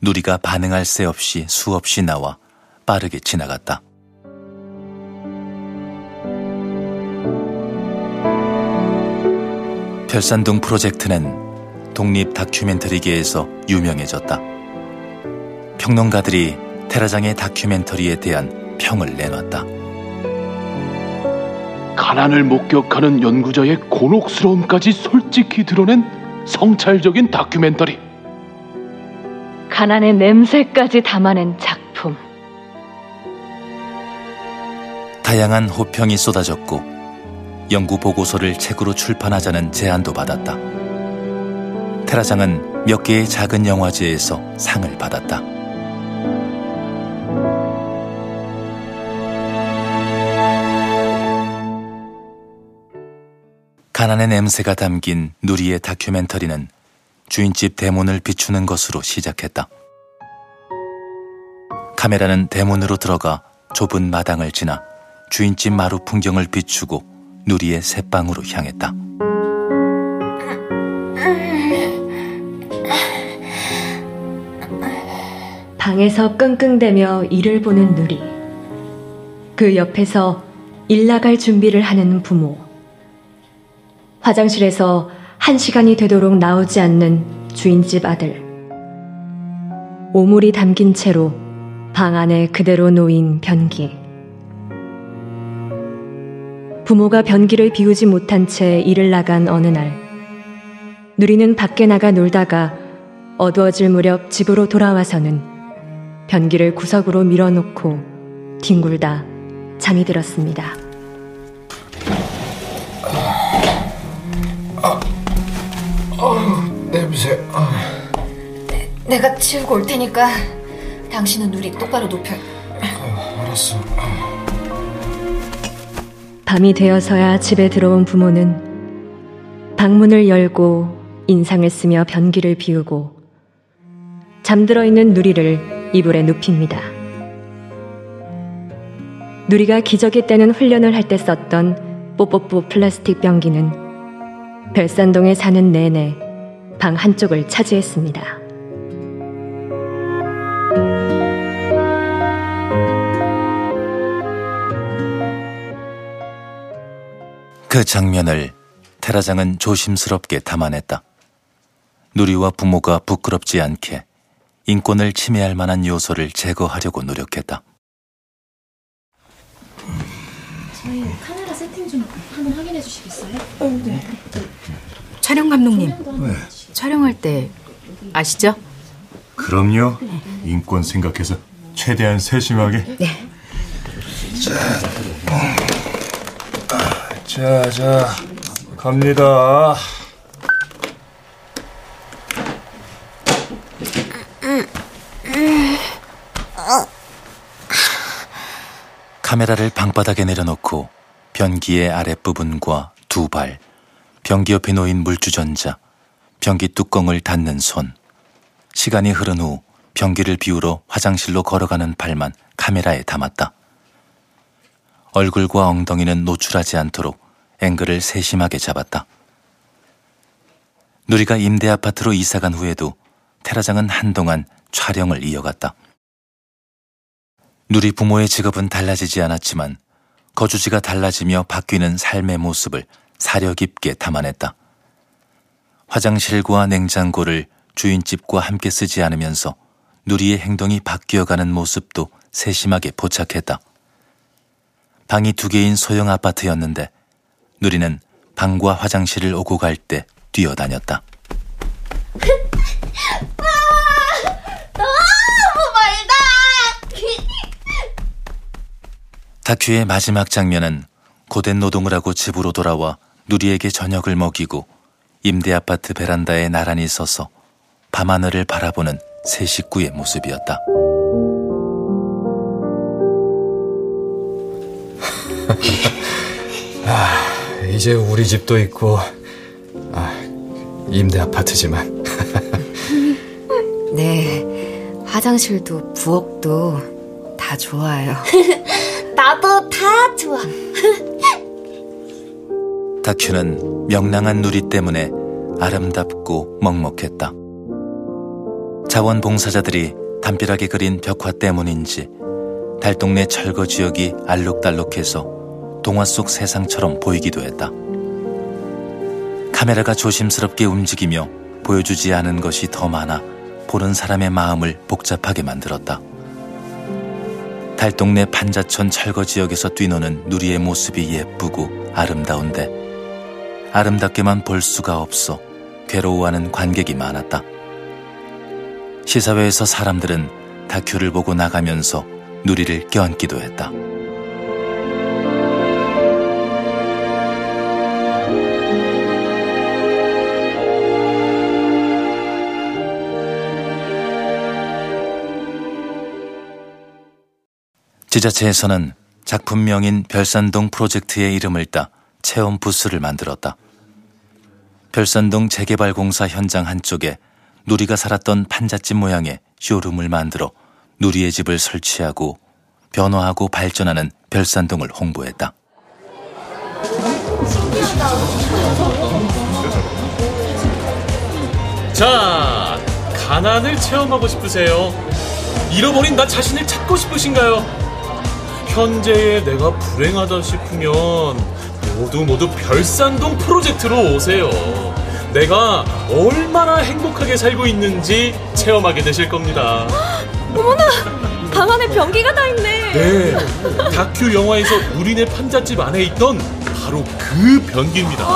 [SPEAKER 6] 누리가 반응할 새 없이 수없이 나와 빠르게 지나갔다. 별산동 프로젝트는 독립 다큐멘터리계에서 유명해졌다. 평론가들이 테라장의 다큐멘터리에 대한 평을 내놨다.
[SPEAKER 18] 가난을 목격하는 연구자의 곤혹스러움까지 솔직히 드러낸 성찰적인 다큐멘터리.
[SPEAKER 7] 가난의 냄새까지 담아낸 작품.
[SPEAKER 6] 다양한 호평이 쏟아졌고 연구 보고서를 책으로 출판하자는 제안도 받았다. 테라장은 몇 개의 작은 영화제에서 상을 받았다. 가난의 냄새가 담긴 누리의 다큐멘터리는 주인집 대문을 비추는 것으로 시작했다. 카메라는 대문으로 들어가 좁은 마당을 지나 주인집 마루 풍경을 비추고 누리의 새방으로 향했다.
[SPEAKER 7] 방에서 끙끙대며 일을 보는 누리. 그 옆에서 일 나갈 준비를 하는 부모. 화장실에서 한 시간이 되도록 나오지 않는 주인집 아들. 오물이 담긴 채로 방 안에 그대로 놓인 변기. 부모가 변기를 비우지 못한 채 일을 나간 어느 날, 누리는 밖에 나가 놀다가 어두워질 무렵 집으로 돌아와서는 변기를 구석으로 밀어놓고 뒹굴다 잠이 들었습니다.
[SPEAKER 19] 아, 냄새. 아.
[SPEAKER 9] 내가 치우고 올 테니까 당신은 누리 똑바로 눕혀.
[SPEAKER 19] 아, 알았어. 아.
[SPEAKER 7] 밤이 되어서야 집에 들어온 부모는 방문을 열고 인상을 쓰며 변기를 비우고 잠들어 있는 누리를 이불에 눕힙니다. 누리가 기저귀 떼는 훈련을 할 때 썼던 뽀뽀뽀 플라스틱 변기는 별산동에 사는 내내 방 한쪽을 차지했습니다.
[SPEAKER 6] 그 장면을 테라장은 조심스럽게 담아냈다. 누리와 부모가 부끄럽지 않게 인권을 침해할 만한 요소를 제거하려고 노력했다.
[SPEAKER 9] 저희 카메라 세팅 좀 한번 확인해 주시겠어요?
[SPEAKER 8] 네. 촬영 감독님.
[SPEAKER 15] 왜?
[SPEAKER 8] 촬영할 때 아시죠?
[SPEAKER 15] 그럼요. 인권 생각해서 최대한 세심하게.
[SPEAKER 8] 네.
[SPEAKER 15] 자, 자, 갑니다.
[SPEAKER 6] 카메라를 방바닥에 내려놓고 변기의 아랫부분과 두 발, 변기 옆에 놓인 물주전자, 변기 뚜껑을 닫는 손. 시간이 흐른 후 변기를 비우러 화장실로 걸어가는 발만 카메라에 담았다. 얼굴과 엉덩이는 노출하지 않도록 앵글을 세심하게 잡았다. 누리가 임대 아파트로 이사간 후에도 테라장은 한동안 촬영을 이어갔다. 누리 부모의 직업은 달라지지 않았지만 거주지가 달라지며 바뀌는 삶의 모습을 사려 깊게 담아냈다. 화장실과 냉장고를 주인집과 함께 쓰지 않으면서 누리의 행동이 바뀌어가는 모습도 세심하게 포착했다. 방이 두 개인 소형 아파트였는데 누리는 방과 화장실을 오고 갈 때 뛰어다녔다.
[SPEAKER 9] 너무 멀다.
[SPEAKER 6] 다큐의 마지막 장면은 고된 노동을 하고 집으로 돌아와 누리에게 저녁을 먹이고 임대 아파트 베란다에 나란히 서서 밤하늘을 바라보는 세 식구의 모습이었다.
[SPEAKER 16] 아, 이제 우리 집도 있고, 아, 임대 아파트지만. (laughs)
[SPEAKER 10] 네, 화장실도 부엌도 다 좋아요. (laughs)
[SPEAKER 9] 나도 다 좋아. (laughs)
[SPEAKER 6] 다큐는 명랑한 누리 때문에 아름답고 먹먹했다. 자원봉사자들이 담벼락에 그린 벽화 때문인지 달동네 철거 지역이 알록달록해서 동화 속 세상처럼 보이기도 했다. 카메라가 조심스럽게 움직이며 보여주지 않은 것이 더 많아 보는 사람의 마음을 복잡하게 만들었다. 달동네 판자촌 철거 지역에서 뛰노는 누리의 모습이 예쁘고 아름다운데 아름답게만 볼 수가 없어 괴로워하는 관객이 많았다. 시사회에서 사람들은 다큐를 보고 나가면서 누리를 껴안기도 했다. 지자체에서는 작품명인 별산동 프로젝트의 이름을 따 체험 부스를 만들었다. 별산동 재개발 공사 현장 한쪽에 누리가 살았던 판잣집 모양의 쇼룸을 만들어 누리의 집을 설치하고 변화하고 발전하는 별산동을 홍보했다.
[SPEAKER 5] 자, 가난을 체험하고 싶으세요? 잃어버린 나 자신을 찾고 싶으신가요? 현재의 내가 불행하다 싶으면 모두 모두 별산동 프로젝트로 오세요. 내가 얼마나 행복하게 살고 있는지 체험하게 되실 겁니다. (gasps)
[SPEAKER 10] 어머나, 방 안에 변기가 다 있네.
[SPEAKER 5] 네, 다큐 영화에서 우리네 판잣집 안에 있던 바로 그 변기입니다.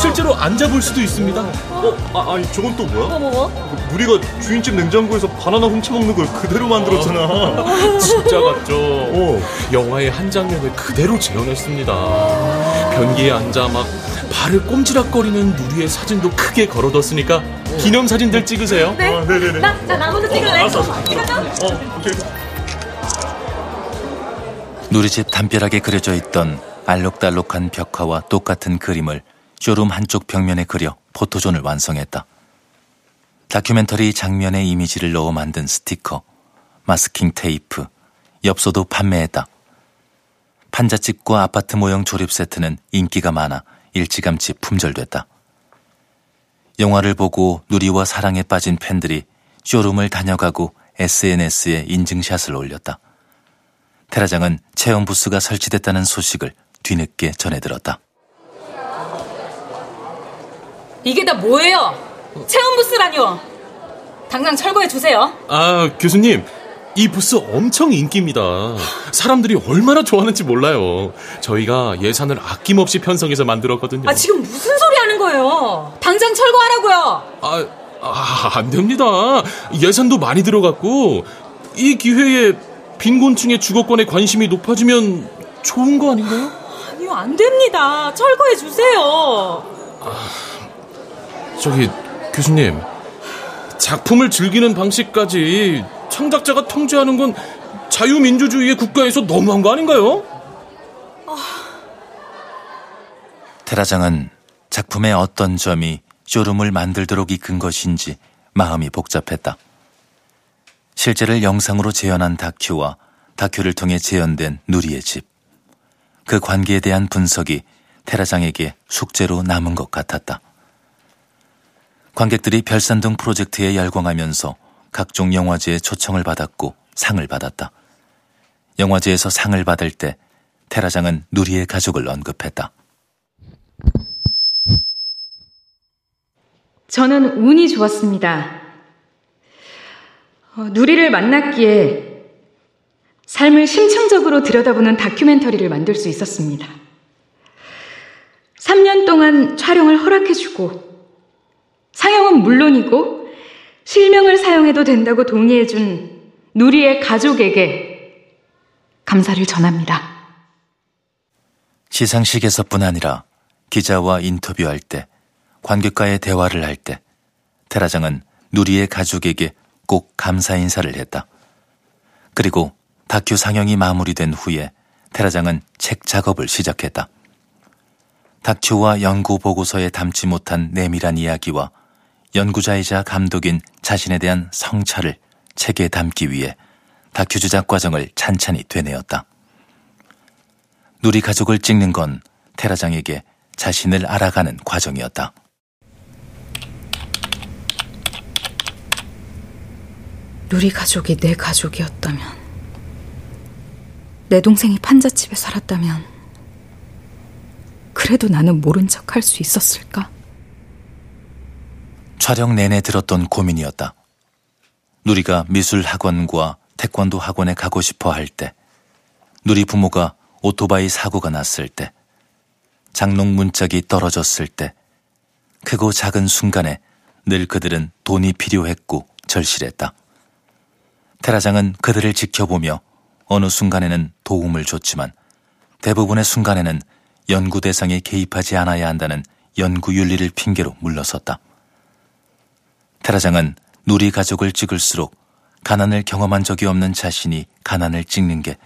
[SPEAKER 5] 실제로 앉아볼 수도 있습니다.
[SPEAKER 15] 어, 아, 아니 저건 또 뭐야?
[SPEAKER 10] 뭐, 뭐?
[SPEAKER 15] 누리가 주인집 냉장고에서 바나나 훔쳐먹는 걸 그대로 만들었잖아.
[SPEAKER 5] 진짜 같죠? 영화의 한 장면을 그대로 재현했습니다. 변기에 앉아 막 발을 꼼지락거리는 누리의 사진도 크게 걸어뒀으니까 기념 사진들 찍으세요.
[SPEAKER 10] 네.
[SPEAKER 5] 아, 네네네.
[SPEAKER 10] 나, 나, 나 먼저 찍을래.
[SPEAKER 5] 알았어, 알았어.
[SPEAKER 10] 찍어줘.
[SPEAKER 6] 누리집 담벼락에 그려져 있던 알록달록한 벽화와 똑같은 그림을 쇼룸 한쪽 벽면에 그려 포토존을 완성했다. 다큐멘터리 장면의 이미지를 넣어 만든 스티커, 마스킹 테이프, 엽서도 판매했다. 판잣집과 아파트 모형 조립 세트는 인기가 많아 일찌감치 품절됐다. 영화를 보고 누리와 사랑에 빠진 팬들이 쇼룸을 다녀가고 SNS에 인증샷을 올렸다. 테라장은 체험 부스가 설치됐다는 소식을 뒤늦게 전해 들었다.
[SPEAKER 8] 이게 다 뭐예요? 체험 부스라뇨. 당장 철거해 주세요.
[SPEAKER 5] 아, 교수님. 이 부스 엄청 인기입니다. 사람들이 얼마나 좋아하는지 몰라요. 저희가 예산을 아낌없이 편성해서 만들었거든요.
[SPEAKER 8] 아 지금 무슨 소리 하는 거예요? 당장 철거하라고요.
[SPEAKER 5] 아, 아, 안 됩니다. 예산도 많이 들어갔고, 이 기회에 빈곤층의 주거권에 관심이 높아지면 좋은 거 아닌가요?
[SPEAKER 8] 아니요 안 됩니다. 철거해 주세요.
[SPEAKER 5] 저기, 교수님. 작품을 즐기는 방식까지 창작자가 통제하는 건 자유민주주의의 국가에서 너무한 거 아닌가요?
[SPEAKER 6] 테라장은 작품의 어떤 점이 쇼룸을 만들도록 이끈 것인지 마음이 복잡했다. 실제를 영상으로 재현한 다큐와 다큐를 통해 재현된 누리의 집. 그 관계에 대한 분석이 테라장에게 숙제로 남은 것 같았다. 관객들이 별산동 프로젝트에 열광하면서 각종 영화제에 초청을 받았고 상을 받았다. 영화제에서 상을 받을 때 테라장은 누리의 가족을 언급했다.
[SPEAKER 8] 저는 운이 좋았습니다. 어, 누리를 만났기에 삶을 심층적으로 들여다보는 다큐멘터리를 만들 수 있었습니다. 3년 동안 촬영을 허락해주고 상영은 물론이고 실명을 사용해도 된다고 동의해준 누리의 가족에게 감사를 전합니다.
[SPEAKER 6] 시상식에서뿐 아니라 기자와 인터뷰할 때, 관객과의 대화를 할 때, 테라장은 누리의 가족에게 꼭 감사 인사를 했다. 그리고 다큐 상영이 마무리된 후에 테라장은 책 작업을 시작했다. 다큐와 연구 보고서에 담지 못한 내밀한 이야기와 연구자이자 감독인 자신에 대한 성찰을 책에 담기 위해 다큐 제작 과정을 찬찬히 되뇌었다. 누리 가족을 찍는 건 테라장에게 자신을 알아가는 과정이었다.
[SPEAKER 8] 누리 가족이 내 가족이었다면, 내 동생이 판잣집에 살았다면, 그래도 나는 모른 척 할 수 있었을까?
[SPEAKER 6] 촬영 내내 들었던 고민이었다. 누리가 미술 학원과 태권도 학원에 가고 싶어 할 때, 누리 부모가 오토바이 사고가 났을 때, 장롱 문짝이 떨어졌을 때, 크고 작은 순간에 늘 그들은 돈이 필요했고 절실했다. 테라장은 그들을 지켜보며 어느 순간에는 도움을 줬지만 대부분의 순간에는 연구 대상에 개입하지 않아야 한다는 연구 윤리를 핑계로 물러섰다. 테라장은 누리 가족을 찍을수록 가난을 경험한 적이 없는 자신이 가난을 찍는 게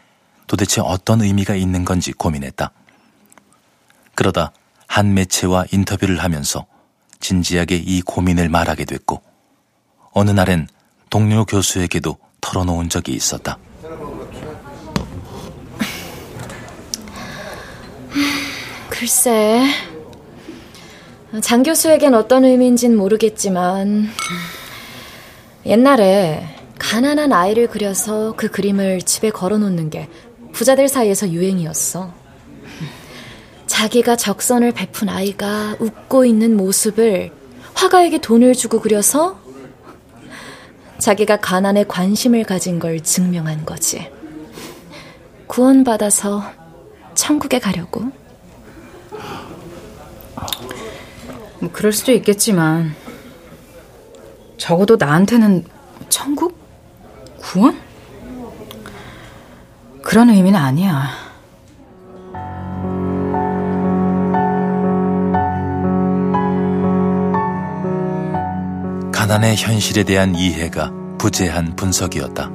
[SPEAKER 6] 도대체 어떤 의미가 있는 건지 고민했다. 그러다 한 매체와 인터뷰를 하면서 진지하게 이 고민을 말하게 됐고, 어느 날엔 동료 교수에게도 털어놓은 적이 있었다.
[SPEAKER 9] 글쎄, 장 교수에겐 어떤 의미인진 모르겠지만, 옛날에 가난한 아이를 그려서 그 그림을 집에 걸어 놓는 게 부자들 사이에서 유행이었어. 자기가 적선을 베푼 아이가 웃고 있는 모습을 화가에게 돈을 주고 그려서 자기가 가난에 관심을 가진 걸 증명한 거지. 구원받아서 천국에 가려고.
[SPEAKER 8] 뭐 그럴 수도 있겠지만 적어도 나한테는 천국? 구원? 그런 의미는 아니야.
[SPEAKER 6] 가난의 현실에 대한 이해가 부재한 분석이었다.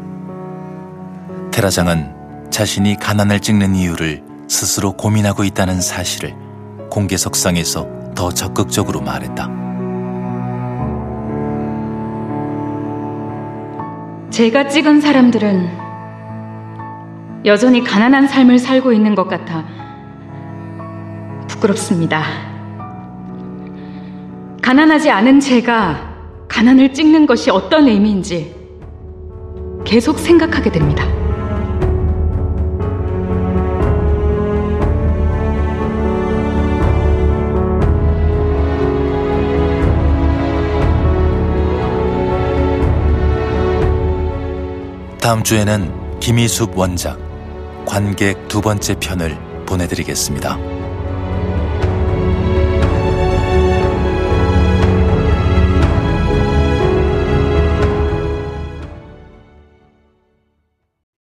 [SPEAKER 6] 테라장은 자신이 가난을 찍는 이유를 스스로 고민하고 있다는 사실을 공개석상에서 더 적극적으로 말했다.
[SPEAKER 8] 제가 찍은 사람들은 여전히 가난한 삶을 살고 있는 것 같아 부끄럽습니다. 가난하지 않은 제가 가난을 찍는 것이 어떤 의미인지 계속 생각하게 됩니다.
[SPEAKER 6] 다음 주에는 김희숙 원작 관객 두 번째 편을 보내드리겠습니다.